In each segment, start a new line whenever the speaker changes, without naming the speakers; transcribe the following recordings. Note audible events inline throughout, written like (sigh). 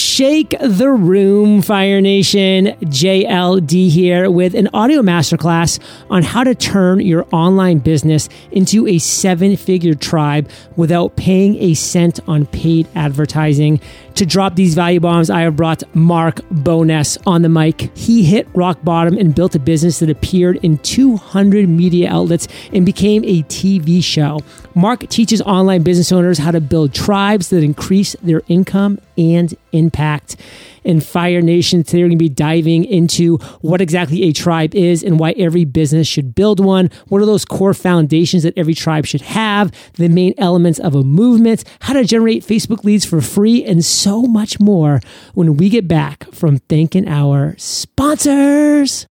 shake the room, Fire Nation. JLD here with an audio masterclass on how to turn your online business into a seven figure tribe without paying a cent on paid advertising. To drop these value bombs, I have brought Mark Bowness on the mic. He hit rock bottom and built a business that appeared in 200 media outlets and became a TV show. Mark teaches online business owners how to build tribes that increase their income and impact. In Fire Nation, today we're going to be diving into what exactly a tribe is and why every business should build one. What are those core foundations that every tribe should have? The main elements of a movement, how to generate Facebook leads for free, and so much more when we get back from thanking our sponsors.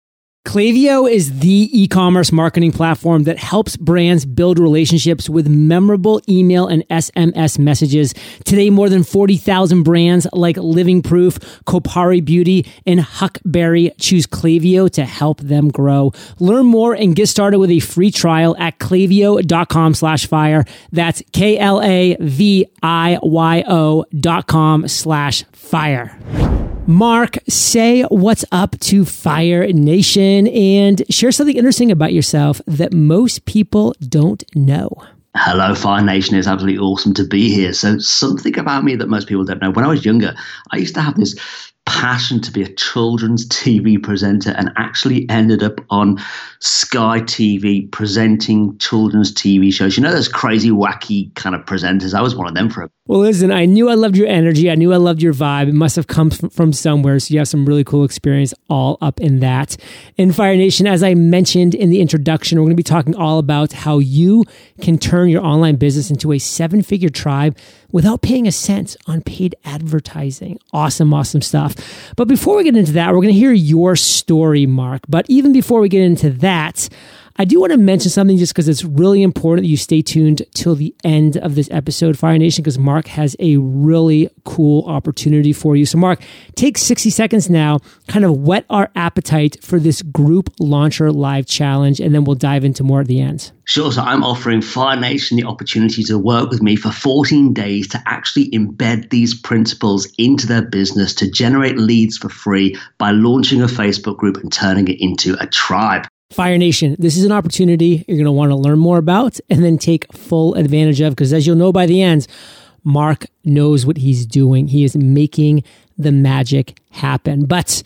Klaviyo is the e-commerce marketing platform that helps brands build relationships with memorable email and SMS messages. Today, more than 40,000 brands like Living Proof, Kopari Beauty, and Huckberry choose Klaviyo to help them grow. Learn more and get started with a free trial at klaviyo.com slash fire. That's K-L-A-V-I-Y-O dot com slash fire. Mark, say what's up to Fire Nation and share something interesting about yourself that most people don't know.
Hello, Fire Nation. It's absolutely awesome to be here. So, something about me that most people don't know. When I was younger, I used to have this passion to be a children's TV presenter and actually ended up on Sky TV presenting children's TV shows. You know, those crazy, wacky kind of presenters. I was one of them for a
well, listen, I knew I loved your energy. I knew I loved your vibe. It must have come from somewhere. So you have some really cool experience all up in that. In Fire Nation, as I mentioned in the introduction, we're going to be talking all about how you can turn your online business into a seven figure tribe without paying a cent on paid advertising. Awesome, awesome stuff. But before we get into that, we're going to hear your story, Mark. But even before we get into that, I do want to mention something just because it's really important that you stay tuned till the end of this episode, Fire Nation, because Mark has a really cool opportunity for you. So, Mark, take 60 seconds now, kind of whet our appetite for this group launcher live challenge, and then we'll dive into more at the end.
Sure. So I'm offering Fire Nation the opportunity to work with me for 14 days to actually embed these principles into their business to generate leads for free by launching a Facebook group and turning it into a tribe.
Fire Nation, this is an opportunity you're going to want to learn more about and then take full advantage of because, as you'll know by the end, Mark knows what he's doing. He is making the magic happen. But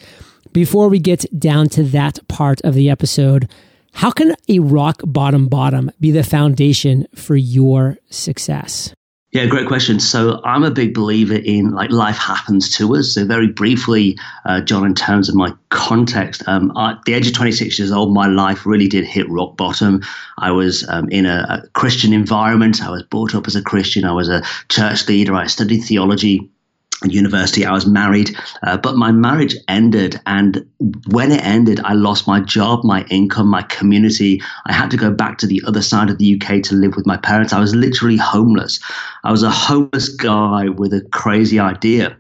before we get down to that part of the episode, how can a rock bottom bottom be the foundation for your success?
Yeah, great question. So I'm a big believer in like life happens to us. So very briefly, uh, John, in terms of my context, um, at the age of 26 years old, my life really did hit rock bottom. I was um, in a, a Christian environment. I was brought up as a Christian. I was a church leader. I studied theology university. I was married, uh, but my marriage ended. And when it ended, I lost my job, my income, my community. I had to go back to the other side of the UK to live with my parents. I was literally homeless. I was a homeless guy with a crazy idea.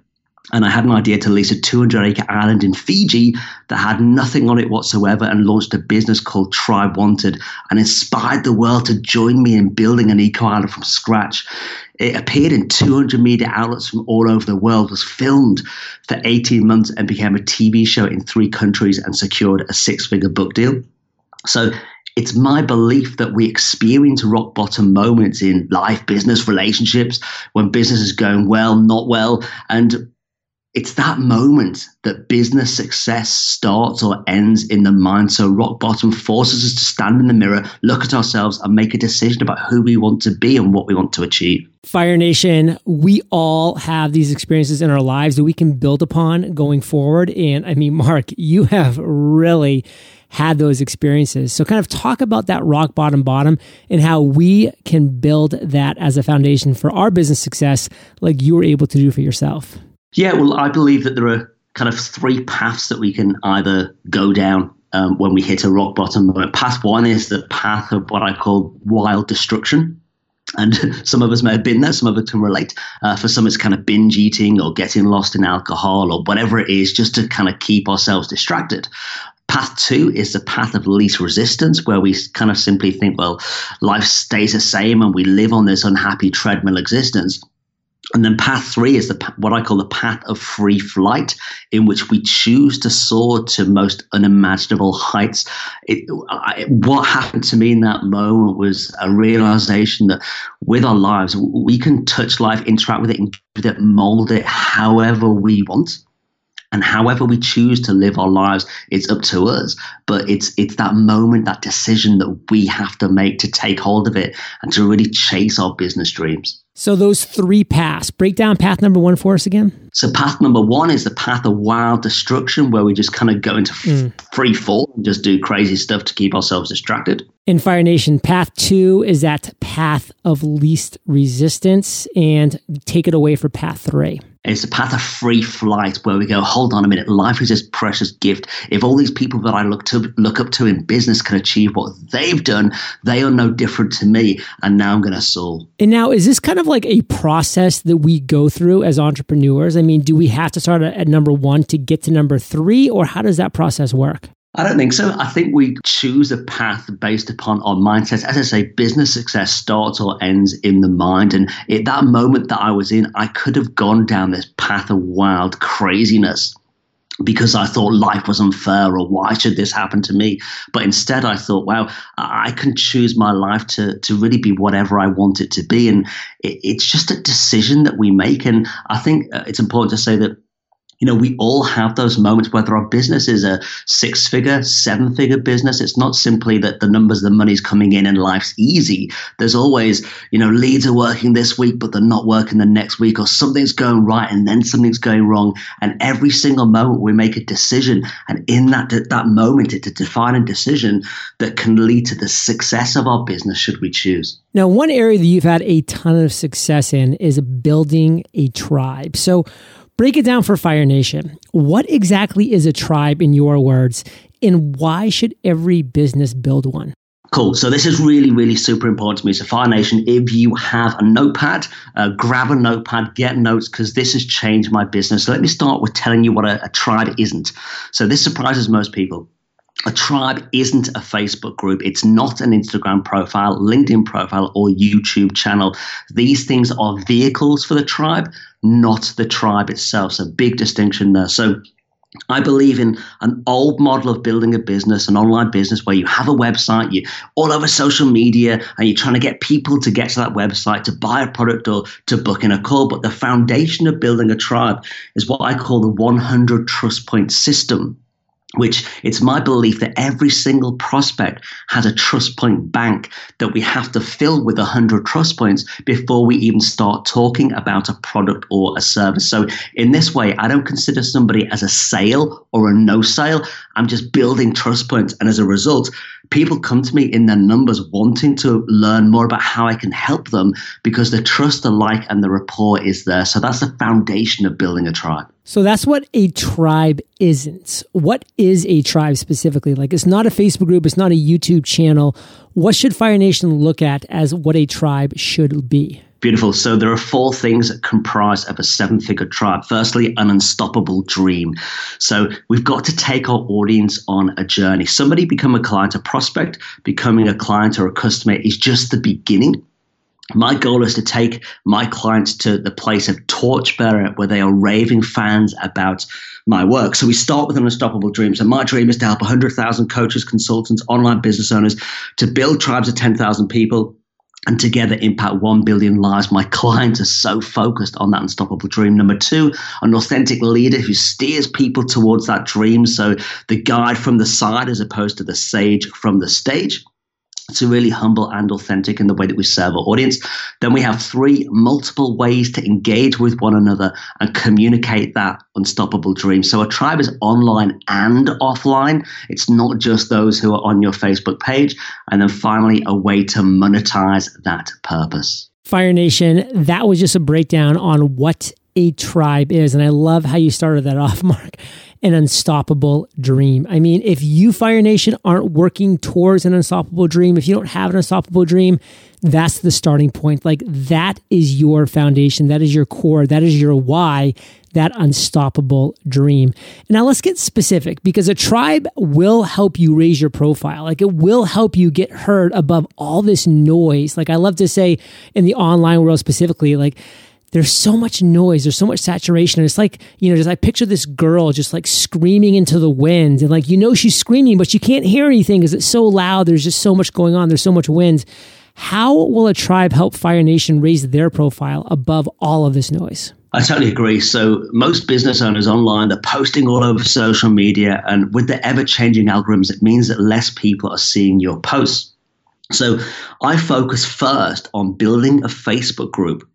And I had an idea to lease a 200 acre island in Fiji that had nothing on it whatsoever and launched a business called Tribe Wanted and inspired the world to join me in building an eco island from scratch. It appeared in 200 media outlets from all over the world, was filmed for 18 months, and became a TV show in three countries and secured a six figure book deal. So it's my belief that we experience rock bottom moments in life, business, relationships, when business is going well, not well. And it's that moment that business success starts or ends in the mind. So rock bottom forces us to stand in the mirror, look at ourselves, and make a decision about who we want to be and what we want to achieve.
Fire Nation, we all have these experiences in our lives that we can build upon going forward. And I mean, Mark, you have really had those experiences. So, kind of talk about that rock bottom bottom and how we can build that as a foundation for our business success, like you were able to do for yourself.
Yeah, well, I believe that there are kind of three paths that we can either go down um, when we hit a rock bottom. Path one is the path of what I call wild destruction. And (laughs) some of us may have been there, some of us can relate. Uh, for some, it's kind of binge eating or getting lost in alcohol or whatever it is, just to kind of keep ourselves distracted. Path two is the path of least resistance, where we kind of simply think, well, life stays the same and we live on this unhappy treadmill existence. And then path three is the what I call the path of free flight, in which we choose to soar to most unimaginable heights. It, I, what happened to me in that moment was a realization that with our lives, we can touch life, interact with it, and with it, mold it however we want and however we choose to live our lives it's up to us. But it's it's that moment that decision that we have to make to take hold of it and to really chase our business dreams.
So those three paths break down path number one for us again?
So path number one is the path of wild destruction where we just kind of go into mm. free fall and just do crazy stuff to keep ourselves distracted.
In fire nation path two is that path of least resistance and take it away for path three
it's a path of free flight where we go, hold on a minute, life is this precious gift. If all these people that I look to look up to in business can achieve what they've done, they are no different to me. And now I'm gonna soar.
And now is this kind of like a process that we go through as entrepreneurs? I mean, do we have to start at number one to get to number three, or how does that process work?
I don't think so. I think we choose a path based upon our mindsets. As I say, business success starts or ends in the mind. And at that moment that I was in, I could have gone down this path of wild craziness because I thought life was unfair or why should this happen to me? But instead, I thought, wow, I can choose my life to, to really be whatever I want it to be. And it, it's just a decision that we make. And I think uh, it's important to say that you know, we all have those moments, whether our business is a six figure, seven figure business. It's not simply that the numbers, the money's coming in and life's easy. There's always, you know, leads are working this week, but they're not working the next week, or something's going right and then something's going wrong. And every single moment we make a decision. And in that, that moment, it's a defining decision that can lead to the success of our business, should we choose.
Now, one area that you've had a ton of success in is building a tribe. So, Break it down for Fire Nation. What exactly is a tribe in your words, and why should every business build one?
Cool. So this is really, really super important to me. So Fire Nation, if you have a notepad, uh, grab a notepad, get notes, because this has changed my business. So let me start with telling you what a, a tribe isn't. So this surprises most people a tribe isn't a Facebook group. It's not an Instagram profile, LinkedIn profile, or YouTube channel. These things are vehicles for the tribe, not the tribe itself. So, big distinction there. So, I believe in an old model of building a business, an online business where you have a website, you all over social media, and you're trying to get people to get to that website to buy a product or to book in a call. But the foundation of building a tribe is what I call the 100 trust point system which it's my belief that every single prospect has a trust point bank that we have to fill with 100 trust points before we even start talking about a product or a service. So, in this way, I don't consider somebody as a sale or a no sale. I'm just building trust points. And as a result, people come to me in their numbers wanting to learn more about how I can help them because the trust, the like, and the rapport is there. So, that's the foundation of building a tribe.
So that's what a tribe isn't. What is a tribe specifically? Like it's not a Facebook group, it's not a YouTube channel. What should Fire Nation look at as what a tribe should be?
Beautiful. So there are four things that comprise of a seven figure tribe. Firstly, an unstoppable dream. So we've got to take our audience on a journey. Somebody become a client, a prospect, becoming a client or a customer is just the beginning my goal is to take my clients to the place of torchbearer where they are raving fans about my work. So we start with an unstoppable dream. So my dream is to help 100,000 coaches, consultants, online business owners to build tribes of 10,000 people and together impact 1 billion lives. My clients are so focused on that unstoppable dream. Number two, an authentic leader who steers people towards that dream. So the guide from the side as opposed to the sage from the stage to really humble and authentic in the way that we serve our audience. Then we have three multiple ways to engage with one another and communicate that unstoppable dream. So a tribe is online and offline. It's not just those who are on your Facebook page. And then finally, a way to monetize that purpose.
Fire Nation, that was just a breakdown on what a tribe is. And I love how you started that off, (laughs) Mark an unstoppable dream. I mean, if you, Fire Nation, aren't working towards an unstoppable dream, if you don't have an unstoppable dream, that's the starting point. Like that is your foundation. That is your core. That is your why, that unstoppable dream. Now let's get specific because a tribe will help you raise your profile. Like it will help you get heard above all this noise. Like I love to say in the online world specifically, like there's so much noise, there's so much saturation. And it's like, you know, just I picture this girl just like screaming into the wind. And like, you know, she's screaming, but you can't hear anything because it's so loud. There's just so much going on. There's so much wind. How will a tribe help Fire Nation raise their profile above all of this noise?
I totally agree. So most business owners online, they're posting all over social media, and with the ever-changing algorithms, it means that less people are seeing your posts. So I focus first on building a Facebook group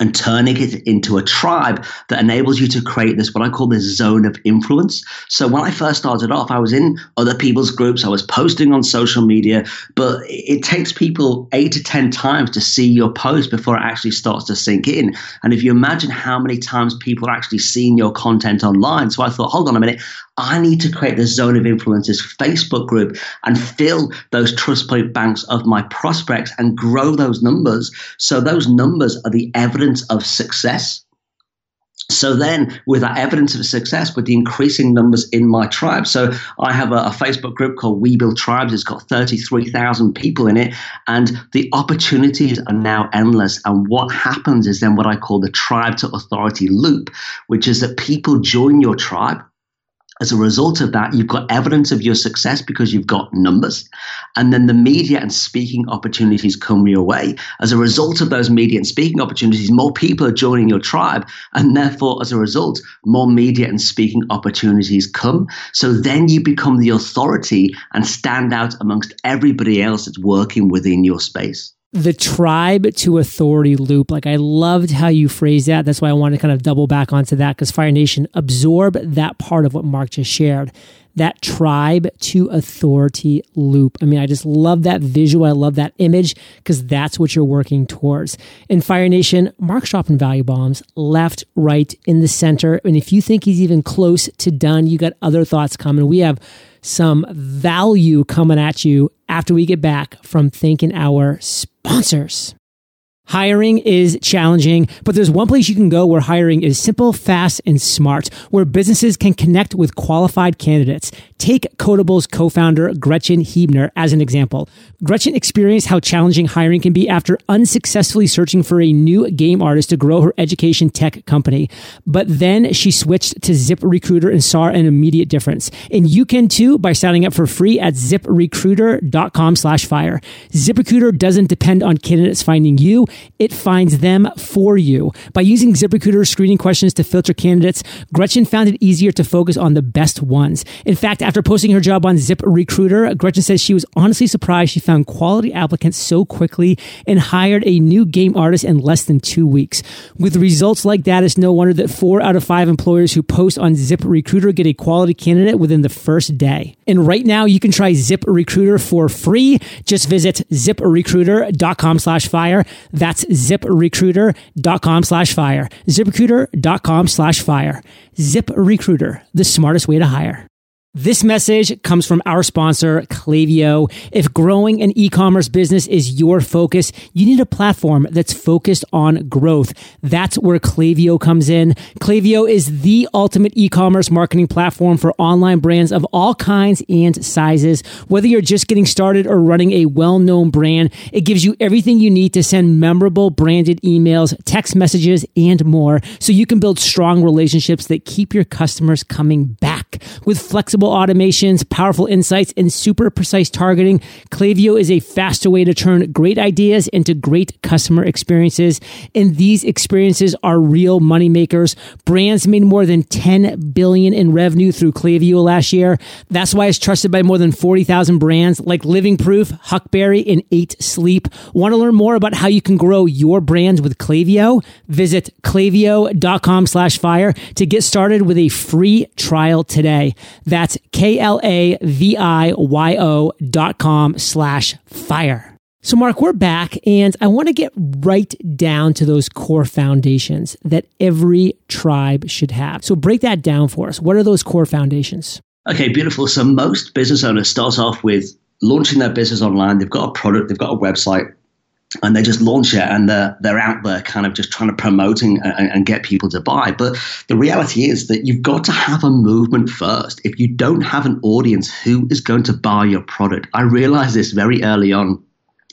and turning it into a tribe that enables you to create this what I call this zone of influence. So when I first started off, I was in other people's groups, I was posting on social media, but it takes people eight to ten times to see your post before it actually starts to sink in. And if you imagine how many times people are actually seeing your content online, so I thought, hold on a minute, I need to create this zone of influences Facebook group and fill those trust point banks of my prospects and grow those numbers. So those numbers are the evidence of success. So then, with that evidence of success, with the increasing numbers in my tribe, so I have a, a Facebook group called We Build Tribes. It's got 33,000 people in it, and the opportunities are now endless. And what happens is then what I call the tribe to authority loop, which is that people join your tribe as a result of that, you've got evidence of your success because you've got numbers. And then the media and speaking opportunities come your way. As a result of those media and speaking opportunities, more people are joining your tribe. And therefore, as a result, more media and speaking opportunities come. So then you become the authority and stand out amongst everybody else that's working within your space
the tribe to authority loop. Like I loved how you phrased that. That's why I wanted to kind of double back onto that because Fire Nation absorb that part of what Mark just shared. That tribe to authority loop. I mean, I just love that visual. I love that image because that's what you're working towards. In Fire Nation, Mark's dropping value bombs left, right, in the center. And if you think he's even close to done, you got other thoughts coming. We have some value coming at you after we get back from thanking our sponsors. Hiring is challenging, but there's one place you can go where hiring is simple, fast, and smart, where businesses can connect with qualified candidates. Take Kodable's co-founder Gretchen Huebner as an example. Gretchen experienced how challenging hiring can be after unsuccessfully searching for a new game artist to grow her education tech company. But then she switched to ZipRecruiter and saw an immediate difference. And you can too by signing up for free at ziprecruiter.com slash fire. ZipRecruiter doesn't depend on candidates finding you it finds them for you. By using ZipRecruiter screening questions to filter candidates, Gretchen found it easier to focus on the best ones. In fact, after posting her job on ZipRecruiter, Gretchen says she was honestly surprised she found quality applicants so quickly and hired a new game artist in less than two weeks. With results like that, it's no wonder that four out of five employers who post on ZipRecruiter get a quality candidate within the first day. And right now, you can try ZipRecruiter for free. Just visit ziprecruiter.com slash fire. That's ziprecruiter.com slash fire. ziprecruiter.com slash fire. ZipRecruiter, the smartest way to hire. This message comes from our sponsor, Klaviyo. If growing an e-commerce business is your focus, you need a platform that's focused on growth. That's where Klaviyo comes in. Klaviyo is the ultimate e-commerce marketing platform for online brands of all kinds and sizes. Whether you're just getting started or running a well-known brand, it gives you everything you need to send memorable branded emails, text messages, and more so you can build strong relationships that keep your customers coming back. With flexible flexible automations, powerful insights, and super precise targeting, Klaviyo is a faster way to turn great ideas into great customer experiences. And these experiences are real money makers. Brands made more than 10 billion in revenue through Klaviyo last year. That's why it's trusted by more than 40,000 brands like Living Proof, Huckberry, and 8 Sleep. Want to learn more about how you can grow your brand with Klaviyo? Visit klaviyo.com slash fire to get started with a free trial today. That's that's K-L-A-V-I-Y-O dot com slash fire. So Mark, we're back and I want to get right down to those core foundations that every tribe should have. So break that down for us. What are those core foundations?
Okay, beautiful. So most business owners start off with launching their business online. They've got a product, they've got a website, and they just launch it and they're, they're out there kind of just trying to promote and, and, get people to buy. But the reality is that you've got to have a movement first. If you don't have an audience, who is going to buy your product? I realized this very early on.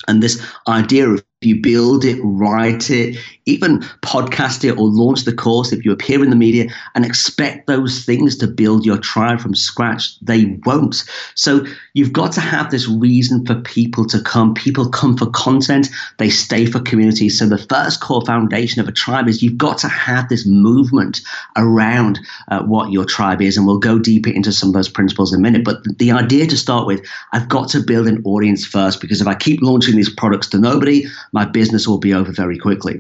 And this idea of you build it, write it, even podcast it or launch the course, if you appear in the media and expect those things to build your tribe from scratch, they won't. So you've got to have this reason for people to come. People come for content, they stay for community. So the first core foundation of a tribe is you've got to have this movement around uh, what your tribe is. And we'll go deeper into some of those principles in a minute. But the idea to start with, I've got to build an audience first because if I keep launching these products to nobody, my business will be over very quickly.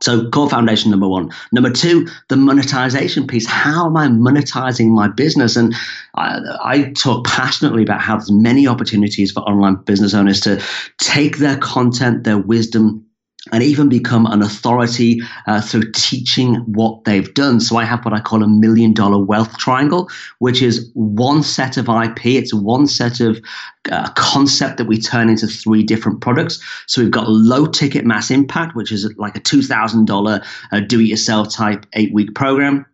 So, core foundation number one. Number two, the monetization piece. How am I monetizing my business? And I, I, talk passionately about how there's many opportunities for online business owners to take their content, their wisdom, and even become an authority uh, through teaching what they've done. So I have what I call a million dollar wealth triangle, which is one set of IP. It's one set of uh, concept that we turn into three different products. So we've got low ticket mass impact, which is like a $2,000 uh, do it yourself type eight week program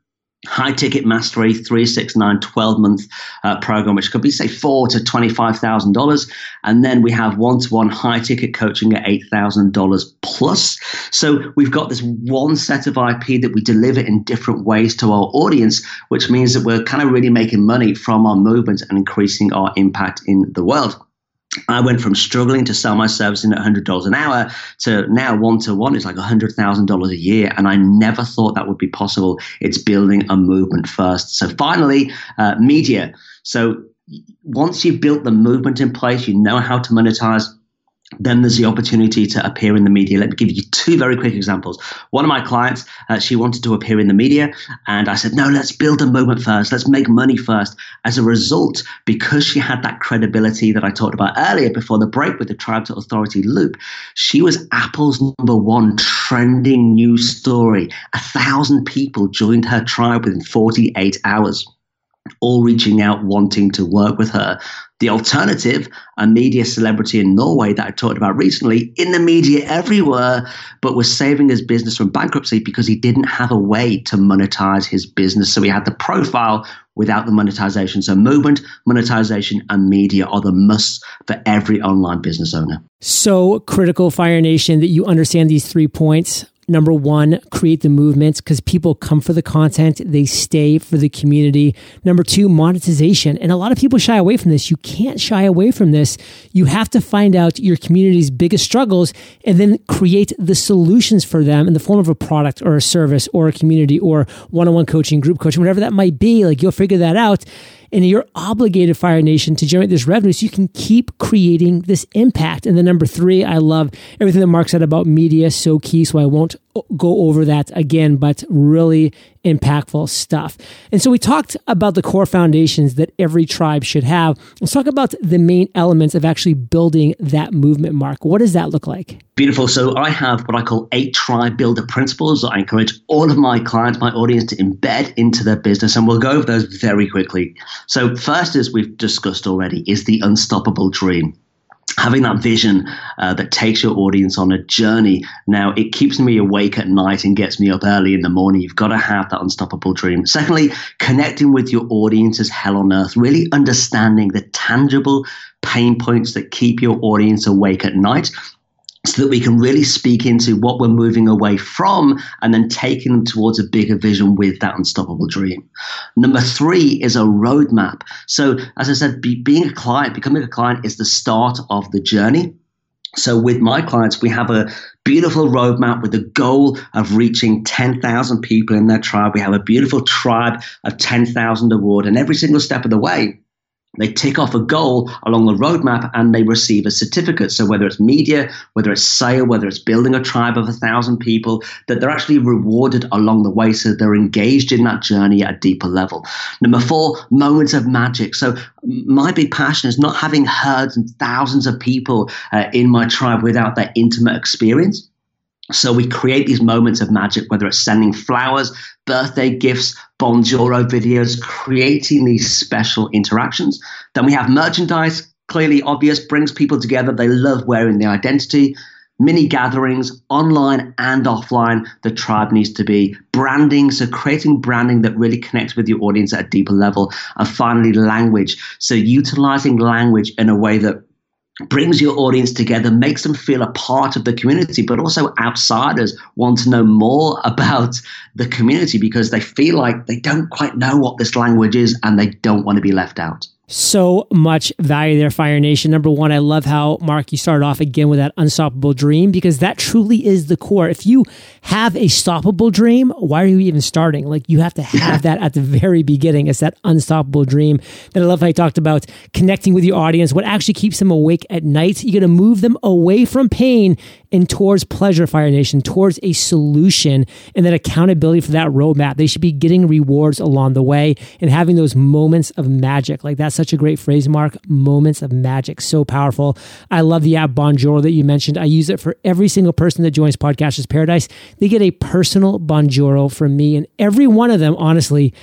high ticket mastery 369 12 month uh, program which could be say four to $25000 and then we have one-to-one high ticket coaching at $8000 plus. So we've got this one set of ip that we deliver in different ways to our audience which means that we're kind of really making money from our movement and increasing our impact in the world I went from struggling to sell my services at $100 an hour to now one to one is like $100,000 a year. And I never thought that would be possible. It's building a movement first. So finally, uh, media. So once you've built the movement in place, you know how to monetize then there's the opportunity to appear in the media. Let me give you two very quick examples. One of my clients, uh, she wanted to appear in the media, and I said, No, let's build a moment first. Let's make money first. As a result, because she had that credibility that I talked about earlier before the break with the tribe to authority loop, she was Apple's number one trending news story. A thousand people joined her tribe within 48 hours all reaching out wanting to work with her. The alternative, a media celebrity in Norway that I talked about recently, in the media everywhere, but was saving his business from bankruptcy because he didn't have a way to monetize his business. So he had the profile without the monetization. So movement, monetization, and media are the musts for every online business owner.
So critical, Fire Nation, that you understand these three points number one, create the movements because people come for the content, they stay for the community. Number two, monetization. And a lot of people shy away from this. You can't shy away from this. You have to find out your community's biggest struggles and then create the solutions for them in the form of a product or a service or a community or one on one coaching, group coaching, whatever that might be. Like you'll figure that out and you're obligated, Fire Nation, to generate this revenue so you can keep creating this impact. And then number three, I love everything that Mark said about media, so key. So I won't go over that again, but really impactful stuff. And so we talked about the core foundations that every tribe should have. Let's talk about the main elements of actually building that movement, Mark. What does that look like?
Beautiful. So I have what I call eight tribe builder principles that I encourage all of my clients, my audience to embed into their business. And we'll go over those very quickly. So first, as we've discussed already, is the unstoppable dream having that vision uh, that takes your audience on a journey. Now, it keeps me awake at night and gets me up early in the morning. You've got to have that unstoppable dream. Secondly, connecting with your audience is hell on earth, really understanding the tangible pain points that keep your audience awake at night so that we can really speak into what we're moving away from and then taking them towards a bigger vision with that unstoppable dream. Number three is a roadmap. So, as I said, be, being a client, becoming a client is the start of the journey. So, with my clients, we have a beautiful roadmap with the goal of reaching 10,000 people in their tribe. We have a beautiful tribe of 10,000 award, and every single step of the way, they tick off a goal along the roadmap and they receive a certificate. So whether it's media, whether it's sale, whether it's building a tribe of a thousand people, that they're actually rewarded along the way. So they're engaged in that journey at a deeper level. Number four, moments of magic. So my big passion is not having herds and thousands of people uh, in my tribe without that intimate experience. So we create these moments of magic, whether it's sending flowers, birthday gifts, Bonjoro videos, creating these special interactions. Then we have merchandise, clearly obvious, brings people together. They love wearing the identity. Mini gatherings, online and offline, the tribe needs to be. Branding, so creating branding that really connects with your audience at a deeper level. And finally, language. So utilizing language in a way that brings your audience together, makes them feel a part of the community, but also outsiders want to know more (laughs) about the community because they feel like they don't quite know what this language is and they don't want to be left out
so much value there, Fire Nation. Number one, I love how, Mark, you started off again with that unstoppable dream because that truly is the core. If you have a stoppable dream, why are you even starting? Like, you have to have that at the very beginning. It's that unstoppable dream. Then I love how you talked about connecting with your audience, what actually keeps them awake at night. You're going to move them away from pain and towards pleasure, Fire Nation, towards a solution and then accountability for that roadmap. They should be getting rewards along the way and having those moments of magic. Like, that's such a great phrase, Mark. Moments of magic. So powerful. I love the app Bonjoro that you mentioned. I use it for every single person that joins Podcasters Paradise. They get a personal Bonjoro from me, and every one of them, honestly,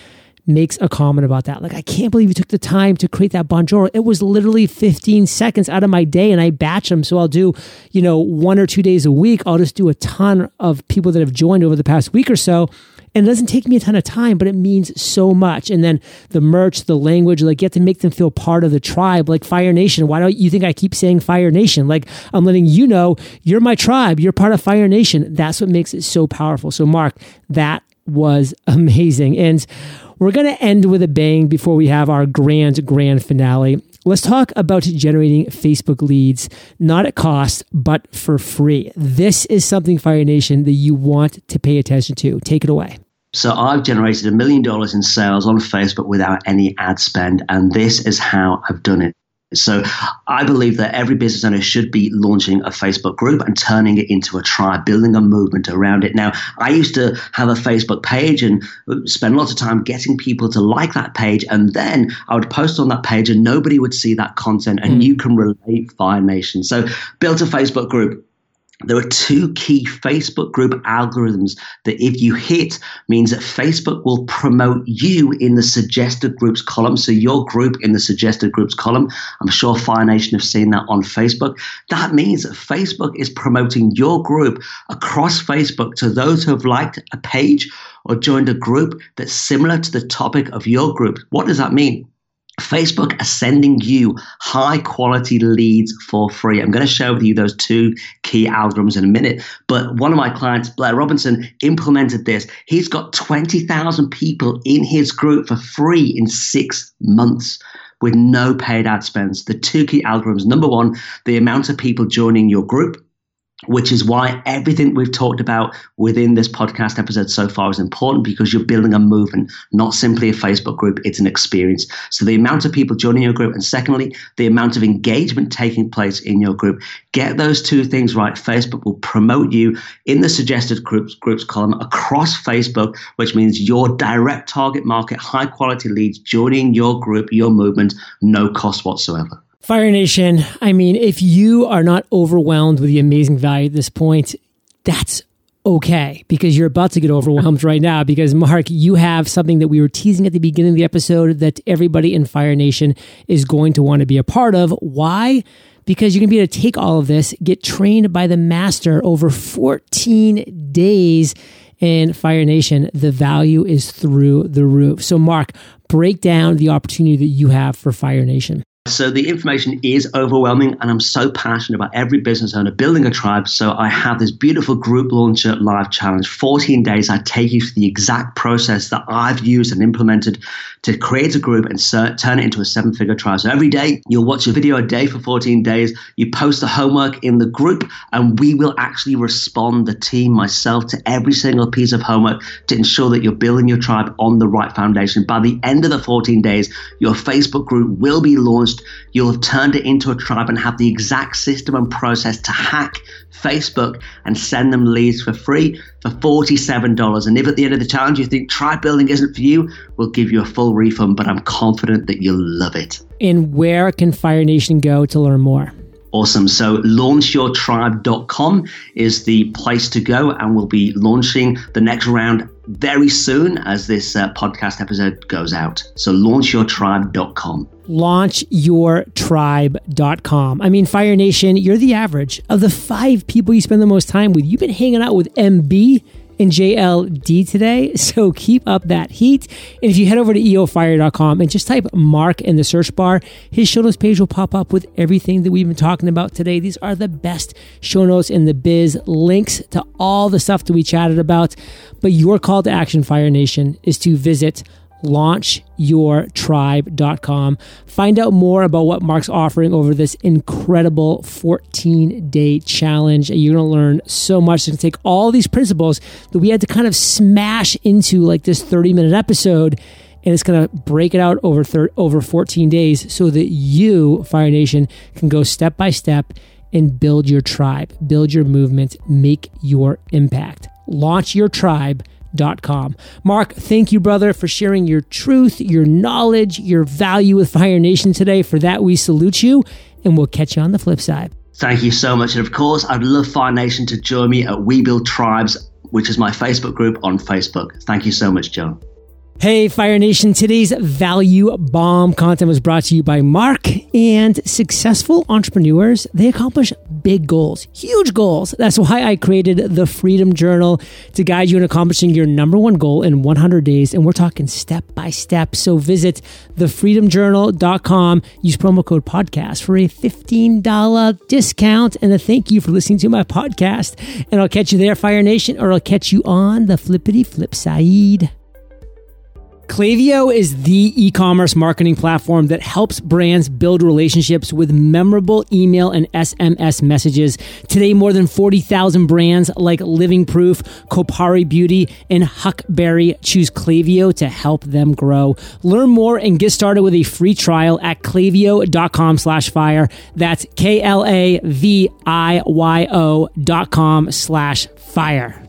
makes a comment about that. Like, I can't believe you took the time to create that bonjoro. It was literally 15 seconds out of my day and I batch them. So I'll do, you know, one or two days a week. I'll just do a ton of people that have joined over the past week or so. And it doesn't take me a ton of time, but it means so much. And then the merch, the language, like get to make them feel part of the tribe, like Fire Nation. Why don't you think I keep saying Fire Nation? Like I'm letting you know you're my tribe. You're part of Fire Nation. That's what makes it so powerful. So Mark, that was amazing. And we're going to end with a bang before we have our grand, grand finale. Let's talk about generating Facebook leads, not at cost, but for free. This is something, Fire Nation, that you want to pay attention to. Take it away.
So I've generated a million dollars in sales on Facebook without any ad spend, and this is how I've done it. So I believe that every business owner should be launching a Facebook group and turning it into a tribe, building a movement around it. Now, I used to have a Facebook page and spend lots of time getting people to like that page. And then I would post on that page and nobody would see that content. And mm. you can relate Fire Nation. So built a Facebook group there are two key Facebook group algorithms that if you hit means that Facebook will promote you in the suggested groups column. So your group in the suggested groups column. I'm sure Fire Nation have seen that on Facebook. That means that Facebook is promoting your group across Facebook to those who have liked a page or joined a group that's similar to the topic of your group. What does that mean? Facebook are sending you high quality leads for free. I'm going to share with you those two key algorithms in a minute. But one of my clients, Blair Robinson, implemented this. He's got 20,000 people in his group for free in six months with no paid ad spends. The two key algorithms number one, the amount of people joining your group which is why everything we've talked about within this podcast episode so far is important because you're building a movement, not simply a Facebook group, it's an experience. So the amount of people joining your group, and secondly, the amount of engagement taking place in your group. Get those two things right. Facebook will promote you in the suggested groups groups column across Facebook, which means your direct target market, high quality leads joining your group, your movement, no cost whatsoever.
Fire Nation, I mean, if you are not overwhelmed with the amazing value at this point, that's okay because you're about to get overwhelmed right now because Mark, you have something that we were teasing at the beginning of the episode that everybody in Fire Nation is going to want to be a part of. Why? Because you're going to be able to take all of this, get trained by the master over 14 days in Fire Nation. The value is through the roof. So, Mark, break down the opportunity that you have for Fire Nation.
So the information is overwhelming, and I'm so passionate about every business owner building a tribe. So I have this beautiful group launcher live challenge. 14 days, I take you through the exact process that I've used and implemented to create a group and turn it into a seven figure tribe. So every day, you'll watch a video a day for 14 days. You post the homework in the group, and we will actually respond, the team, myself, to every single piece of homework to ensure that you're building your tribe on the right foundation. By the end of the 14 days, your Facebook group will be launched you'll have turned it into a tribe and have the exact system and process to hack Facebook and send them leads for free for $47. And if at the end of the challenge you think tribe building isn't for you, we'll give you a full refund, but I'm confident that you'll love it.
And where can Fire Nation go to learn more?
Awesome. So launchyourtribe.com is the place to go, and we'll be launching the next round very soon as this uh, podcast episode goes out. So launchyourtribe.com.
Launchyourtribe.com. I mean, Fire Nation, you're the average of the five people you spend the most time with. You've been hanging out with MB in JLD today. (laughs) So keep up that heat. And if you head over to eofire.com and just type Mark in the search bar, his show notes page will pop up with everything that we've been talking about today. These are the best show notes in the biz, links to all the stuff that we chatted about. But your call to action, Fire Nation, is to visit launchyourtribe.com. Find out more about what Mark's offering over this incredible 14 day challenge. You're going to learn so much. It's going to take all these principles that we had to kind of smash into like this 30 minute episode. And it's going to break it out over thir- over 14 days so that you, Fire Nation, can go step by step and build your tribe, build your movement, make your impact. Launch your tribe Com. Mark, thank you, brother, for sharing your truth, your knowledge, your value with Fire Nation today. For that, we salute you, and we'll catch you on the flip side.
Thank you so much. And of course, I'd love Fire Nation to join me at We Build Tribes, which is my Facebook group on Facebook. Thank you so much, John.
Hey, Fire Nation. Today's value bomb content was brought to you by Mark. And successful entrepreneurs, they accomplish big goals, huge goals. That's why I created the Freedom Journal to guide you in accomplishing your number one goal in 100 days. And we're talking step by step. So visit thefreedomjournal.com. Use promo code podcast for a $15 discount and a thank you for listening to my podcast. And I'll catch you there, Fire Nation, or I'll catch you on the flippity flip side. Klaviyo is the e commerce marketing platform that helps brands build relationships with memorable email and SMS messages. Today, more than 40,000 brands like Living Proof, Kopari Beauty, and Huckberry choose Klaviyo to help them grow. Learn more and get started with a free trial at klaviyo.com slash fire. That's K L A V I Y O dot com slash fire.